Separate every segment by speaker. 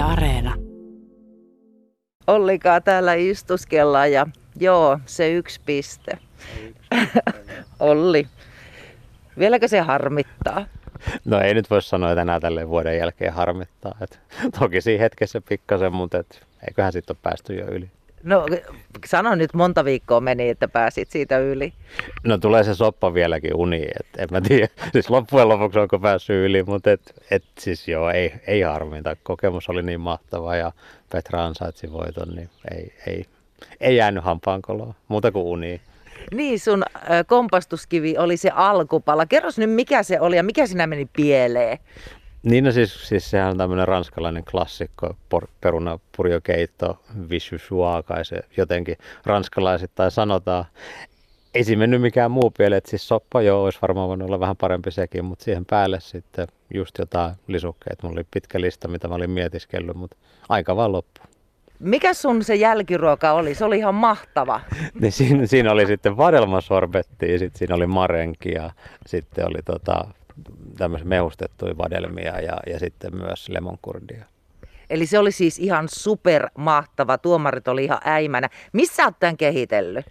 Speaker 1: Yle Areena.
Speaker 2: Ollikaa täällä istuskellaan ja joo, se yksi piste. Olli, vieläkö se harmittaa?
Speaker 3: No ei nyt voi sanoa, että enää tälle vuoden jälkeen harmittaa. Et, toki siinä hetkessä pikkasen, mutta et, eiköhän sitten ole päästy jo yli.
Speaker 2: No sano nyt monta viikkoa meni, että pääsit siitä yli.
Speaker 3: No tulee se soppa vieläkin uni, että en mä tiedä. Siis loppujen lopuksi onko päässyt yli, mutta et, et siis joo, ei, ei harmita. Kokemus oli niin mahtava ja Petra ansaitsi voiton, niin ei, ei, ei jäänyt hampaankoloa, muuta kuin uni.
Speaker 2: Niin, sun kompastuskivi oli se alkupala. Kerros nyt, mikä se oli ja mikä sinä meni pieleen?
Speaker 3: Niin no siis, siis sehän on tämmöinen ranskalainen klassikko, por, perunapurjokeitto, vichysua, kai se jotenkin ranskalaisittain sanotaan. Ei siinä mennyt mikään muu pieleen, että siis soppa joo, olisi varmaan voinut olla vähän parempi sekin, mutta siihen päälle sitten just jotain lisukkeita. Mulla oli pitkä lista, mitä mä olin mietiskellyt, mutta aika vaan loppu.
Speaker 2: Mikä sun se jälkiruoka oli? Se oli ihan mahtava.
Speaker 3: Niin siinä, siinä oli sitten vadelmasorbetti, sitten siinä oli marenki ja sitten oli tota, tämmöisiä mehustettuja vadelmia ja, ja sitten myös lemonkurdia.
Speaker 2: Eli se oli siis ihan super mahtava. Tuomarit oli ihan äimänä. Missä olet tämän kehitellyt?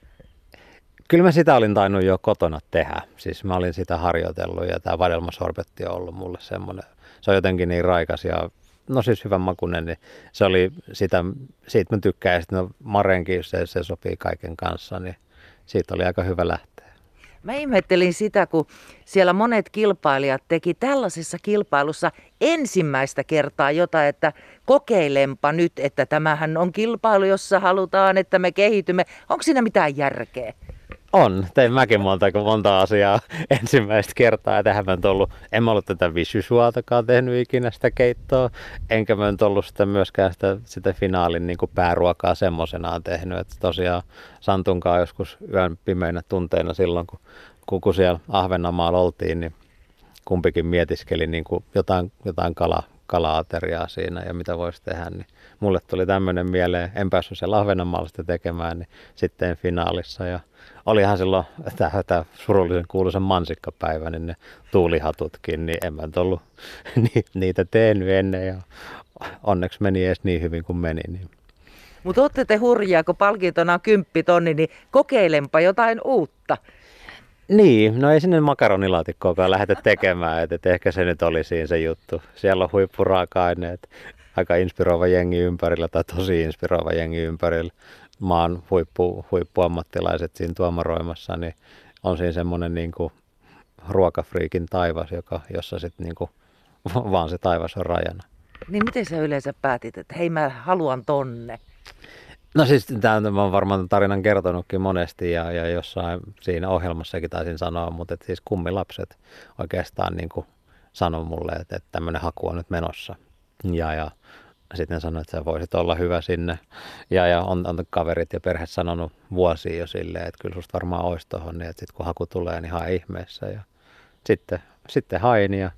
Speaker 3: Kyllä mä sitä olin tainnut jo kotona tehdä. Siis mä olin sitä harjoitellut ja tämä vadelmasorbetti on ollut mulle semmoinen. Se on jotenkin niin raikas ja no siis hyvän makunen, niin se oli sitä, siitä mä tykkään. Ja sitten no marenkin, se, se sopii kaiken kanssa, niin siitä oli aika hyvä lähteä.
Speaker 2: Mä ihmettelin sitä, kun siellä monet kilpailijat teki tällaisessa kilpailussa ensimmäistä kertaa jotain, että kokeilempa nyt, että tämähän on kilpailu, jossa halutaan, että me kehitymme. Onko siinä mitään järkeä?
Speaker 3: On, tein mäkin monta, monta asiaa ensimmäistä kertaa. Ja tähän mä en, ollut, en mä ollut tätä visysuatakaan tehnyt ikinä sitä keittoa, enkä mä en ollut sitä myöskään sitä, sitä finaalin niin kuin pääruokaa semmoisenaan tehnyt. Että tosiaan Santunkaan joskus yön pimeinä tunteina silloin, kun, kun siellä Ahvenanmaalla oltiin, niin kumpikin mietiskeli niin kuin jotain, jotain kala, kala-ateriaa siinä ja mitä voisi tehdä, niin mulle tuli tämmöinen mieleen, en päässyt siellä Ahvenanmaalla tekemään, niin sitten finaalissa ja olihan silloin tämä, tämä surullisen kuuluisen mansikkapäivä, niin ne tuulihatutkin, niin en mä ollut niitä tehnyt ennen ja onneksi meni edes niin hyvin kuin meni. Niin.
Speaker 2: Mutta olette te hurjaa, kun palkintona on kymppitonni, niin kokeilempa jotain uutta.
Speaker 3: Niin, no ei sinne makaronilaatikkoakaan lähdetä tekemään, että et ehkä se nyt oli siinä se juttu. Siellä on huippuraaka-aineet, aika inspiroiva jengi ympärillä tai tosi inspiroiva jengi ympärillä maan huippu, huippuammattilaiset siinä tuomaroimassa, niin on siinä semmoinen niin kuin ruokafriikin taivas, joka, jossa sitten niin kuin, vaan se taivas on rajana.
Speaker 2: Niin miten sä yleensä päätit, että hei mä haluan tonne?
Speaker 3: No siis tämä mä oon varmaan tarinan kertonutkin monesti ja, ja jossain siinä ohjelmassakin taisin sanoa, mutta et siis kummilapset oikeastaan niin kuin sanoi mulle, että, että tämmöinen haku on nyt menossa. Ja, ja sitten sanoi, että sä voisit olla hyvä sinne. Ja, ja on, on kaverit ja perhe sanonut vuosia jo silleen, että kyllä susta varmaan olisi tuohon, niin että sitten kun haku tulee, niin hae ihmeessä. Ja sitten, sitten hain ja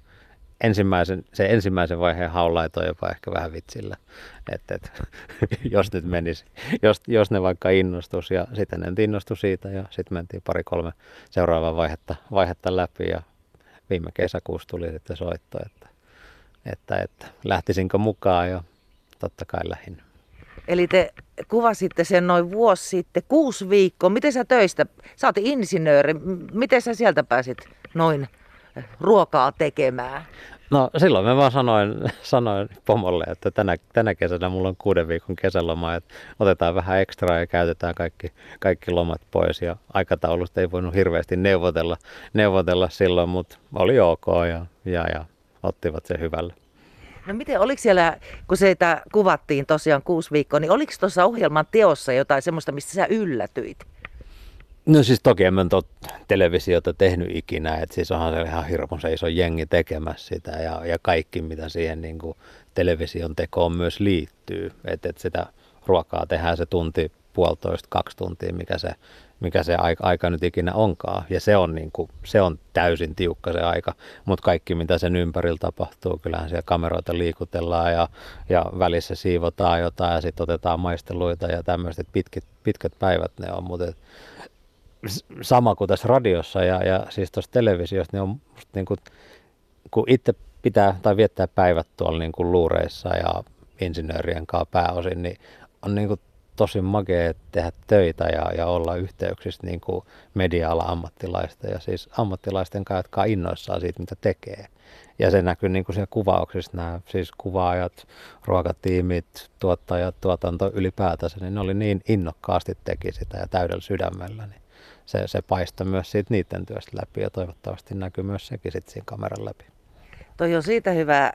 Speaker 3: ensimmäisen, se ensimmäisen vaiheen haun laitoin jopa ehkä vähän vitsillä, että, että jos nyt menisi, jos, jos ne vaikka innostus ja sitten ne innostui siitä ja sitten mentiin pari-kolme seuraavaa vaihetta, vaihetta läpi ja viime kesäkuussa tuli sitten soitto, että, että, että lähtisinkö mukaan ja totta kai lähin.
Speaker 2: Eli te kuvasitte sen noin vuosi sitten, kuusi viikkoa. Miten sä töistä, sä oot insinööri, miten sä sieltä pääsit noin ruokaa tekemään?
Speaker 3: No silloin mä vaan sanoin, sanoin pomolle, että tänä, tänä kesänä mulla on kuuden viikon kesäloma, että otetaan vähän ekstraa ja käytetään kaikki, kaikki lomat pois. Ja aikataulusta ei voinut hirveästi neuvotella, neuvotella silloin, mutta oli ok ja, ja, ja ottivat se hyvällä.
Speaker 2: No miten, oliko siellä, kun sitä kuvattiin tosiaan kuusi viikkoa, niin oliko tuossa ohjelman teossa jotain semmoista, mistä sä yllätyit?
Speaker 3: No siis toki en mä tot televisiota tehnyt ikinä, että siis onhan se ihan hirveän se iso jengi tekemässä sitä ja, ja kaikki mitä siihen niin kuin television tekoon myös liittyy, että, että sitä ruokaa tehdään se tunti, puolitoista, kaksi tuntia, mikä se mikä se aika, aika nyt ikinä onkaan. Ja se on, niin kuin, se on täysin tiukka se aika, mutta kaikki mitä sen ympärillä tapahtuu, kyllähän siellä kameroita liikutellaan ja, ja välissä siivotaan jotain ja sitten otetaan maisteluita ja tämmöiset pitkät, pitkät päivät ne on, mutta sama kuin tässä radiossa ja, ja siis tuossa televisiossa, niin on niin kuin, kun itse pitää tai viettää päivät tuolla niin kuin luureissa ja insinöörien kanssa pääosin, niin on niin kuin tosi makea tehdä töitä ja, ja olla yhteyksissä niin kuin media-ala ammattilaista ja siis ammattilaisten kanssa, jotka on innoissaan siitä, mitä tekee. Ja se näkyy niin kuin siellä kuvauksissa, nämä siis kuvaajat, ruokatiimit, tuottajat, tuotanto ylipäätänsä, niin ne oli niin innokkaasti teki sitä ja täydellä sydämellä, niin se, se paistoi myös siitä niiden työstä läpi ja toivottavasti näkyy myös sekin sitten siinä kameran läpi.
Speaker 2: Toi on siitä hyvä äh,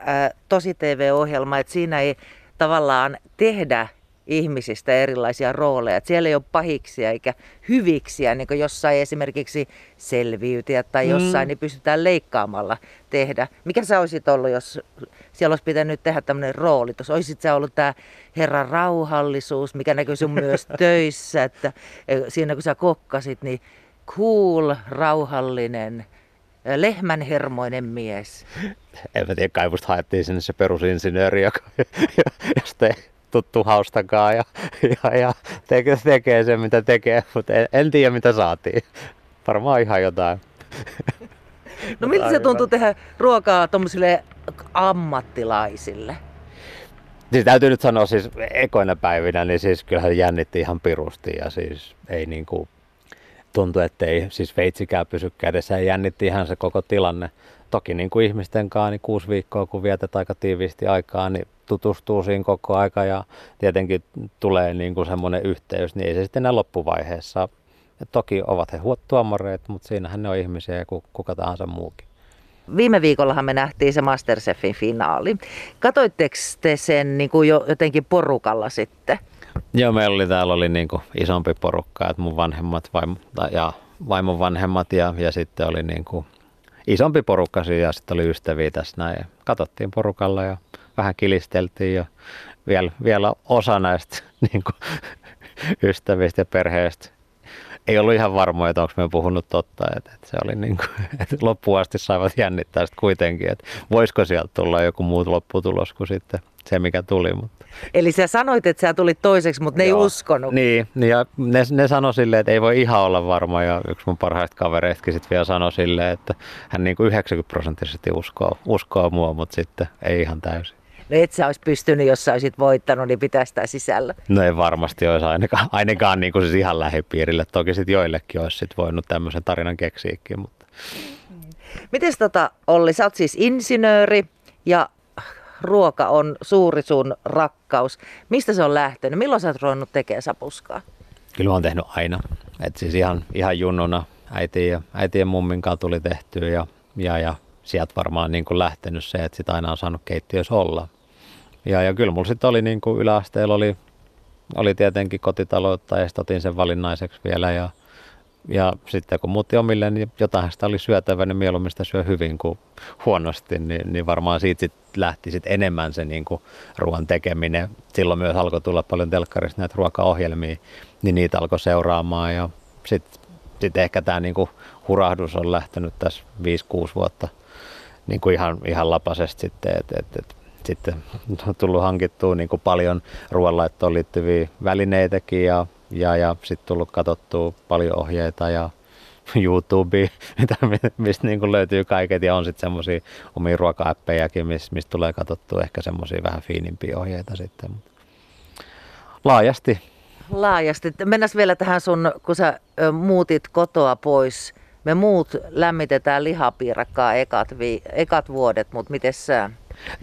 Speaker 2: tosi TV-ohjelma, että siinä ei tavallaan tehdä ihmisistä erilaisia rooleja. Että siellä ei ole pahiksia eikä hyviksiä, niin kuin jossain esimerkiksi selviytyä tai mm. jossain, mm. niin pystytään leikkaamalla tehdä. Mikä sä olisit ollut, jos siellä olisi pitänyt tehdä tämmöinen rooli? Tuossa olisit sä ollut tämä herran rauhallisuus, mikä näkyy sun myös töissä, että e, siinä kun sä kokkasit, niin cool, rauhallinen, e, lehmänhermoinen mies.
Speaker 3: En mä tiedä, kai haettiin sinne se perusinsinööri, joka, josta tuttu haustakaa ja, ja, ja tekee, tekee sen mitä tekee, mutta en, en tiedä mitä saatiin. Varmaan ihan jotain.
Speaker 2: No miltä se tuntuu tehdä ruokaa tuommoisille ammattilaisille?
Speaker 3: Siis täytyy nyt sanoa siis ekoina päivinä, niin siis kyllähän jännitti ihan pirusti ja siis ei niin kuin tuntui, että ei siis veitsikään pysy kädessä ja jännitti ihan se koko tilanne. Toki niin kuin ihmisten kanssa, niin kuusi viikkoa kun vietät aika tiiviisti aikaa, niin tutustuu siinä koko aika ja tietenkin tulee niin kuin semmoinen yhteys, niin ei se sitten enää loppuvaiheessa. Et toki ovat he tuomareet, mutta siinähän ne on ihmisiä ja kuka tahansa muukin.
Speaker 2: Viime viikollahan me nähtiin se Masterchefin finaali. Katoitteko te sen niin kuin jo jotenkin porukalla sitten?
Speaker 3: Joo, meillä oli täällä oli niin kuin isompi porukka, että mun vanhemmat vaimo, ja vaimon vanhemmat ja, ja sitten oli niin kuin isompi porukka ja sitten oli ystäviä tässä näin. Katsottiin porukalla ja vähän kilisteltiin ja vielä, vielä osa näistä niin kuin, ystävistä ja perheestä ei ollut ihan varmoja, että onko me puhunut totta. Että, että se oli niin kuin, että loppuun asti saivat jännittää sitten kuitenkin, että voisiko sieltä tulla joku muu lopputulos kuin sitten se, mikä tuli. Mutta.
Speaker 2: Eli sä sanoit, että sä tulit toiseksi, mutta ne Joo. ei uskonut.
Speaker 3: Niin, niin ja ne, ne sanoi silleen, että ei voi ihan olla varma. Ja yksi mun parhaista kavereistakin sitten vielä sanoi silleen, että hän niin kuin 90 prosenttisesti uskoo, uskoo mua, mutta sitten ei ihan täysin.
Speaker 2: No et sä olisi pystynyt, jos sä olisit voittanut, niin pitää sitä sisällä.
Speaker 3: No ei varmasti olisi ainakaan, ainakaan niin kuin siis ihan lähipiirille. Toki sitten joillekin olisi sit voinut tämmöisen tarinan keksiäkin. Mutta.
Speaker 2: Miten tota, Olli, sä oot siis insinööri ja ruoka on suuri sun rakkaus. Mistä se on lähtenyt? Milloin sä oot ruvennut tekemään sapuskaa?
Speaker 3: Kyllä olen tehnyt aina. Et siis ihan, ihan junnuna äiti ja, äiti ja mummin kanssa tuli tehtyä ja, ja, ja sieltä varmaan niin kuin lähtenyt se, että sitä aina on saanut keittiössä olla. Ja, ja kyllä mulla sitten oli niin kuin yläasteella oli, oli tietenkin kotitaloutta ja sitten otin sen valinnaiseksi vielä ja, ja sitten kun muutti omille, niin jotain sitä oli syötävä, niin mieluummin sitä syö hyvin kuin huonosti, niin, niin varmaan siitä sit lähti sit enemmän se niin kuin ruoan tekeminen. Silloin myös alkoi tulla paljon telkkarista näitä ruokaohjelmia, niin niitä alkoi seuraamaan ja sitten sit ehkä tämä niin kuin hurahdus on lähtenyt tässä 5-6 vuotta niin kuin ihan, ihan lapasesti sitten, että et, et, sitten on tullut hankittua niin kuin paljon ruoanlaittoon liittyviä välineitäkin ja, ja, ja sitten tullut katsottua paljon ohjeita ja YouTube, mistä niin kuin löytyy kaiket ja on sitten semmoisia omia ruoka-appejakin, mistä mist tulee katsottua ehkä semmoisia vähän fiinimpiä ohjeita sitten. Laajasti.
Speaker 2: Laajasti. Mennään vielä tähän sun, kun sä muutit kotoa pois me muut lämmitetään lihapiirakkaa ekat, vi, ekat vuodet, mutta miten sä?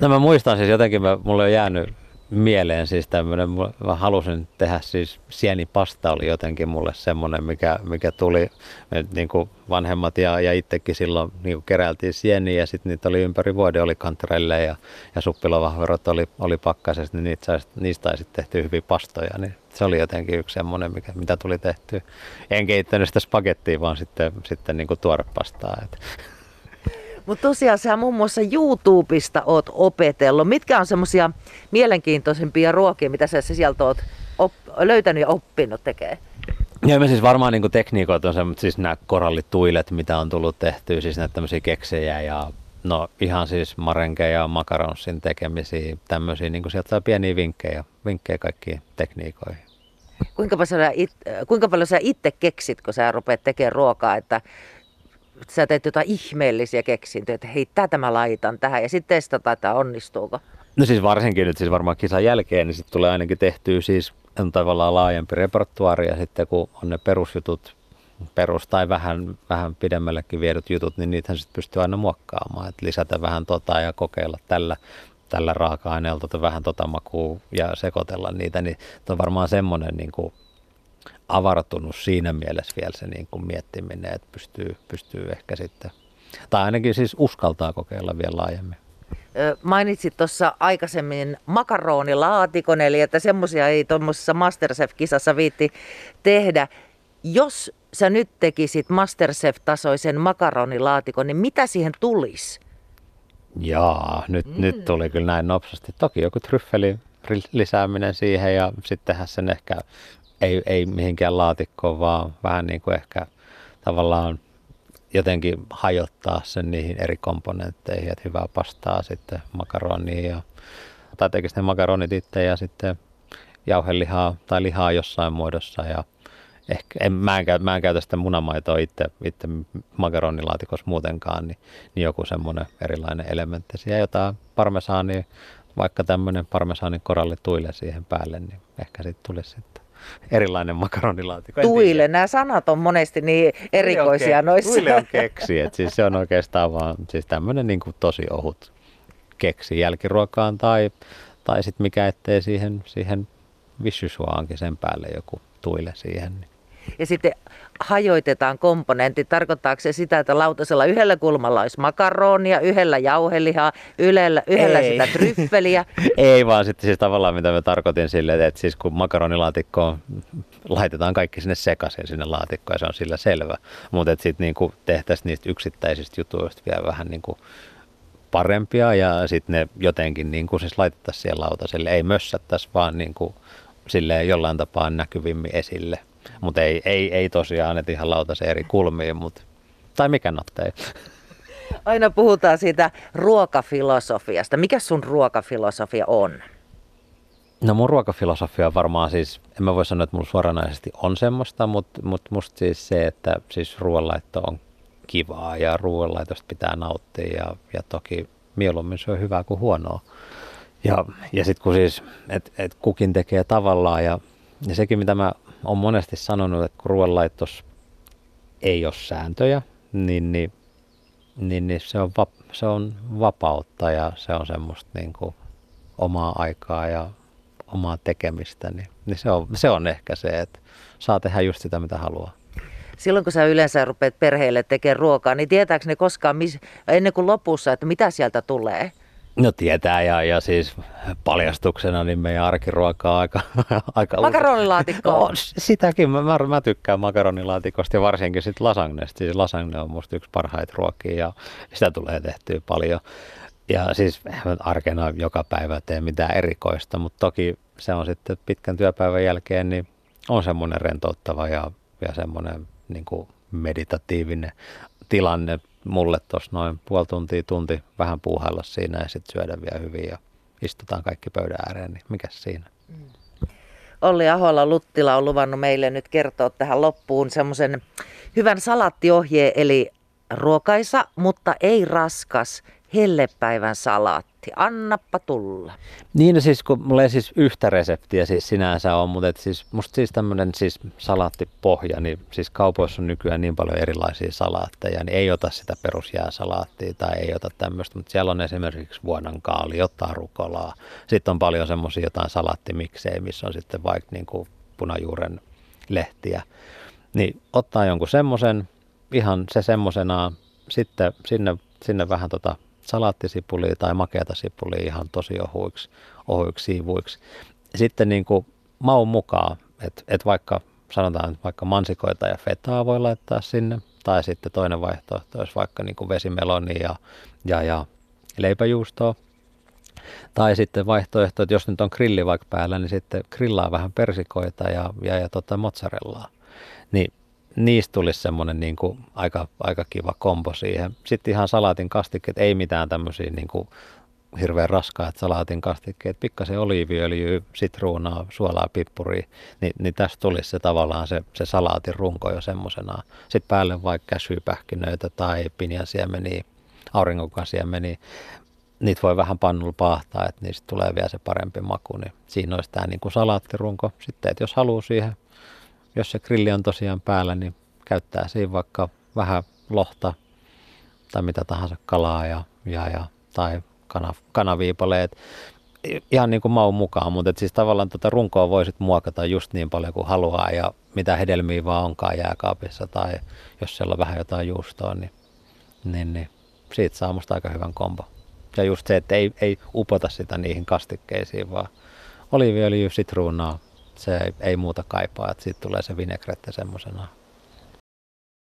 Speaker 3: No mä muistan siis jotenkin, mä, mulle on jäänyt mieleen siis tämmöinen, mä halusin tehdä siis sienipasta oli jotenkin mulle semmoinen, mikä, mikä tuli, me niin kuin vanhemmat ja, ja itsekin silloin niin kuin keräiltiin sieniä ja sitten niitä oli ympäri vuoden, oli kantrelle ja, ja suppilovahverot oli, oli pakkasesta, niin niitä, niistä sai sitten tehty hyviä pastoja, niin se oli jotenkin yksi semmoinen, mikä, mitä tuli tehty. En keittänyt sitä spagettia, vaan sitten, sitten niin kuin tuorepastaa.
Speaker 2: Mutta tosiaan sä muun muassa YouTubesta oot opetellut. Mitkä on semmoisia mielenkiintoisimpia ruokia, mitä sä sieltä oot op- löytänyt ja oppinut tekee?
Speaker 3: Joo, me siis varmaan niin tekniikoita on semmoiset, siis nämä korallituilet, mitä on tullut tehtyä, siis näitä tämmöisiä keksejä ja no ihan siis marenkeja ja makaronsin tekemisiä, tämmöisiä, niin sieltä saa pieniä vinkkejä, vinkkejä kaikkiin tekniikoihin.
Speaker 2: Kuinka paljon, sä it, kuinka paljon sä itse keksit, kun sä rupeat tekemään ruokaa, että sä teet jotain ihmeellisiä keksintöjä, että hei, tätä mä laitan tähän ja sitten testataan, että onnistuuko?
Speaker 3: No siis varsinkin nyt siis varmaan kisan jälkeen, niin sitten tulee ainakin tehtyä siis on tavallaan laajempi repertuaari ja sitten kun on ne perusjutut perus tai vähän, vähän pidemmällekin viedyt jutut, niin niitähän sitten pystyy aina muokkaamaan, että lisätä vähän tota ja kokeilla tällä, tällä raaka-aineella tota, vähän tota makua ja sekoitella niitä, niin on varmaan semmoinen niin kuin avartunut siinä mielessä vielä se niin kuin miettiminen, että pystyy, pystyy ehkä sitten, tai ainakin siis uskaltaa kokeilla vielä laajemmin.
Speaker 2: Mainitsit tuossa aikaisemmin makaronilaatikon, eli että semmoisia ei tuommoisessa Masterchef-kisassa viitti tehdä. Jos sä nyt tekisit Masterchef-tasoisen makaronilaatikon, niin mitä siihen tulisi?
Speaker 3: Jaa, nyt, mm. nyt tuli kyllä näin nopsasti. Toki joku tryffeli lisääminen siihen ja sittenhän sen ehkä ei, ei mihinkään laatikkoon, vaan vähän niin kuin ehkä tavallaan jotenkin hajottaa sen niihin eri komponentteihin, että hyvää pastaa sitten makaroniin ja, tai tekisi ne makaronit itse ja sitten jauhelihaa tai lihaa jossain muodossa ja ehkä, en, mä, en, mä en käytä sitä munamaitoa itse, itse makaronilaatikossa muutenkaan, niin, niin joku semmoinen erilainen elementti. Ja jotain parmesaania, vaikka tämmöinen parmesaanin korallituille siihen päälle, niin ehkä siitä tulisi sitten erilainen makaronilaatikko.
Speaker 2: Tuille, nämä sanat on monesti niin erikoisia tuille on, noissa.
Speaker 3: Tuille on keksi, että siis se on oikeastaan vaan siis tämmöinen niin kuin tosi ohut keksi jälkiruokaan tai, tai sitten mikä ettei siihen, siihen vissysuaankin sen päälle joku tuille siihen. Niin
Speaker 2: ja sitten hajoitetaan komponentit. Tarkoittaako se sitä, että lautasella yhdellä kulmalla olisi makaronia, yhdellä jauhelihaa, yhdellä, yhdellä Ei. sitä tryffeliä?
Speaker 3: Ei vaan sitten siis tavallaan mitä mä tarkoitin sille, että siis kun makaronilaatikkoon laitetaan kaikki sinne sekaisin sinne laatikkoon ja se on sillä selvä. Mutta sitten niinku tehtäisiin niistä yksittäisistä jutuista vielä vähän niinku parempia ja sitten ne jotenkin niin kuin siis laitettaisiin siihen lautaselle. Ei mössättäisi vaan niin kuin silleen jollain tapaa näkyvimmin esille. Mutta ei, ei, ei tosiaan, että ihan lautasen eri kulmiin, mutta tai mikä nattei.
Speaker 2: Aina puhutaan siitä ruokafilosofiasta. Mikä sun ruokafilosofia on?
Speaker 3: No mun ruokafilosofia varmaan siis, en mä voi sanoa, että mulla suoranaisesti on semmoista, mutta, mutta musta siis se, että siis ruoanlaitto on kivaa ja ruoanlaitosta pitää nauttia ja, ja toki mieluummin se on hyvää kuin huonoa. Ja, ja sitten kun siis, että et kukin tekee tavallaan ja, ja sekin mitä mä on monesti sanonut, että kun ruoanlaittos ei ole sääntöjä, niin, niin, niin, niin se, on va, se on vapautta ja se on semmoista niin kuin omaa aikaa ja omaa tekemistä, niin, niin se, on, se on ehkä se, että saa tehdä just sitä, mitä haluaa.
Speaker 2: Silloin kun sä yleensä rupeat perheelle tekemään ruokaa, niin tietääkö ne koskaan mis, ennen kuin lopussa, että mitä sieltä tulee?
Speaker 3: No tietää ja, ja siis paljastuksena niin meidän arkiruoka on aika... aika
Speaker 2: Makaronilaatikko
Speaker 3: no, sitäkin, mä, mä, mä, tykkään makaronilaatikosta ja varsinkin sit lasagnesta. Siis lasagne on musta yksi parhaita ruokia ja sitä tulee tehtyä paljon. Ja siis arkena joka päivä tee mitään erikoista, mutta toki se on sitten pitkän työpäivän jälkeen niin on semmoinen rentouttava ja, ja semmoinen niin meditatiivinen tilanne mulle tuossa noin puoli tuntia, tunti vähän puuhailla siinä ja sitten syödä vielä hyvin ja istutaan kaikki pöydän ääreen, niin mikä siinä? Mm.
Speaker 2: Olli Ahola Luttila on luvannut meille nyt kertoa tähän loppuun semmoisen hyvän salattiohjeen, eli ruokaisa, mutta ei raskas hellepäivän salaatti. Annappa tulla.
Speaker 3: Niin, siis kun mulla ei siis yhtä reseptiä siis sinänsä on, mutta et siis musta siis tämmöinen siis salaattipohja, niin siis kaupoissa on nykyään niin paljon erilaisia salaatteja, niin ei ota sitä perusjääsalaattia tai ei ota tämmöistä, mutta siellä on esimerkiksi vuonankaali, ottaa rukolaa. Sitten on paljon semmoisia jotain salaattimiksejä, missä on sitten vaikka niin kuin punajuuren lehtiä. Niin ottaa jonkun semmoisen, ihan se semmoisenaan, sitten sinne, sinne vähän tota salaattisipulia tai makeata sipulia ihan tosi ohuiksi, ohuiksi siivuiksi. Sitten niin kuin maun mukaan, että et vaikka sanotaan, että vaikka mansikoita ja fetaa voi laittaa sinne, tai sitten toinen vaihtoehto olisi vaikka niin kuin vesimeloni ja, ja, ja leipäjuustoa. Tai sitten vaihtoehto, että jos nyt on grilli vaikka päällä, niin sitten grillaa vähän persikoita ja, ja, ja tota mozzarellaa. Niin niistä tulisi semmoinen niin kuin aika, aika kiva kombo siihen. Sitten ihan salaatin kastikkeet, ei mitään tämmöisiä niin kuin hirveän raskaat salaatin kastikkeet, pikkasen oliiviöljyä, sitruunaa, suolaa, pippuria, niin, niin tästä tulisi se tavallaan se, se salaatin runko jo semmoisena. Sitten päälle vaikka käsypähkinöitä tai pinjansiemeniä, auringonkansiemeniä. niitä voi vähän pannulla paahtaa, että niistä tulee vielä se parempi maku. Niin siinä olisi tämä niin kuin salaattirunko. Sitten, että jos haluaa siihen, jos se grilli on tosiaan päällä, niin käyttää siinä vaikka vähän lohta tai mitä tahansa kalaa ja, ja, ja tai kana, kanaviipaleet. Ihan niin kuin maun mukaan, mutta et siis tavallaan tuota runkoa voisit muokata just niin paljon kuin haluaa ja mitä hedelmiä vaan onkaan jääkaapissa tai jos siellä on vähän jotain juustoa, niin, niin, niin siitä saa musta aika hyvän kombo. Ja just se, että ei, ei upota sitä niihin kastikkeisiin, vaan oliiviöljy, sitruunaa, se ei, ei muuta kaipaa, että siitä tulee se vinaigrette semmoisena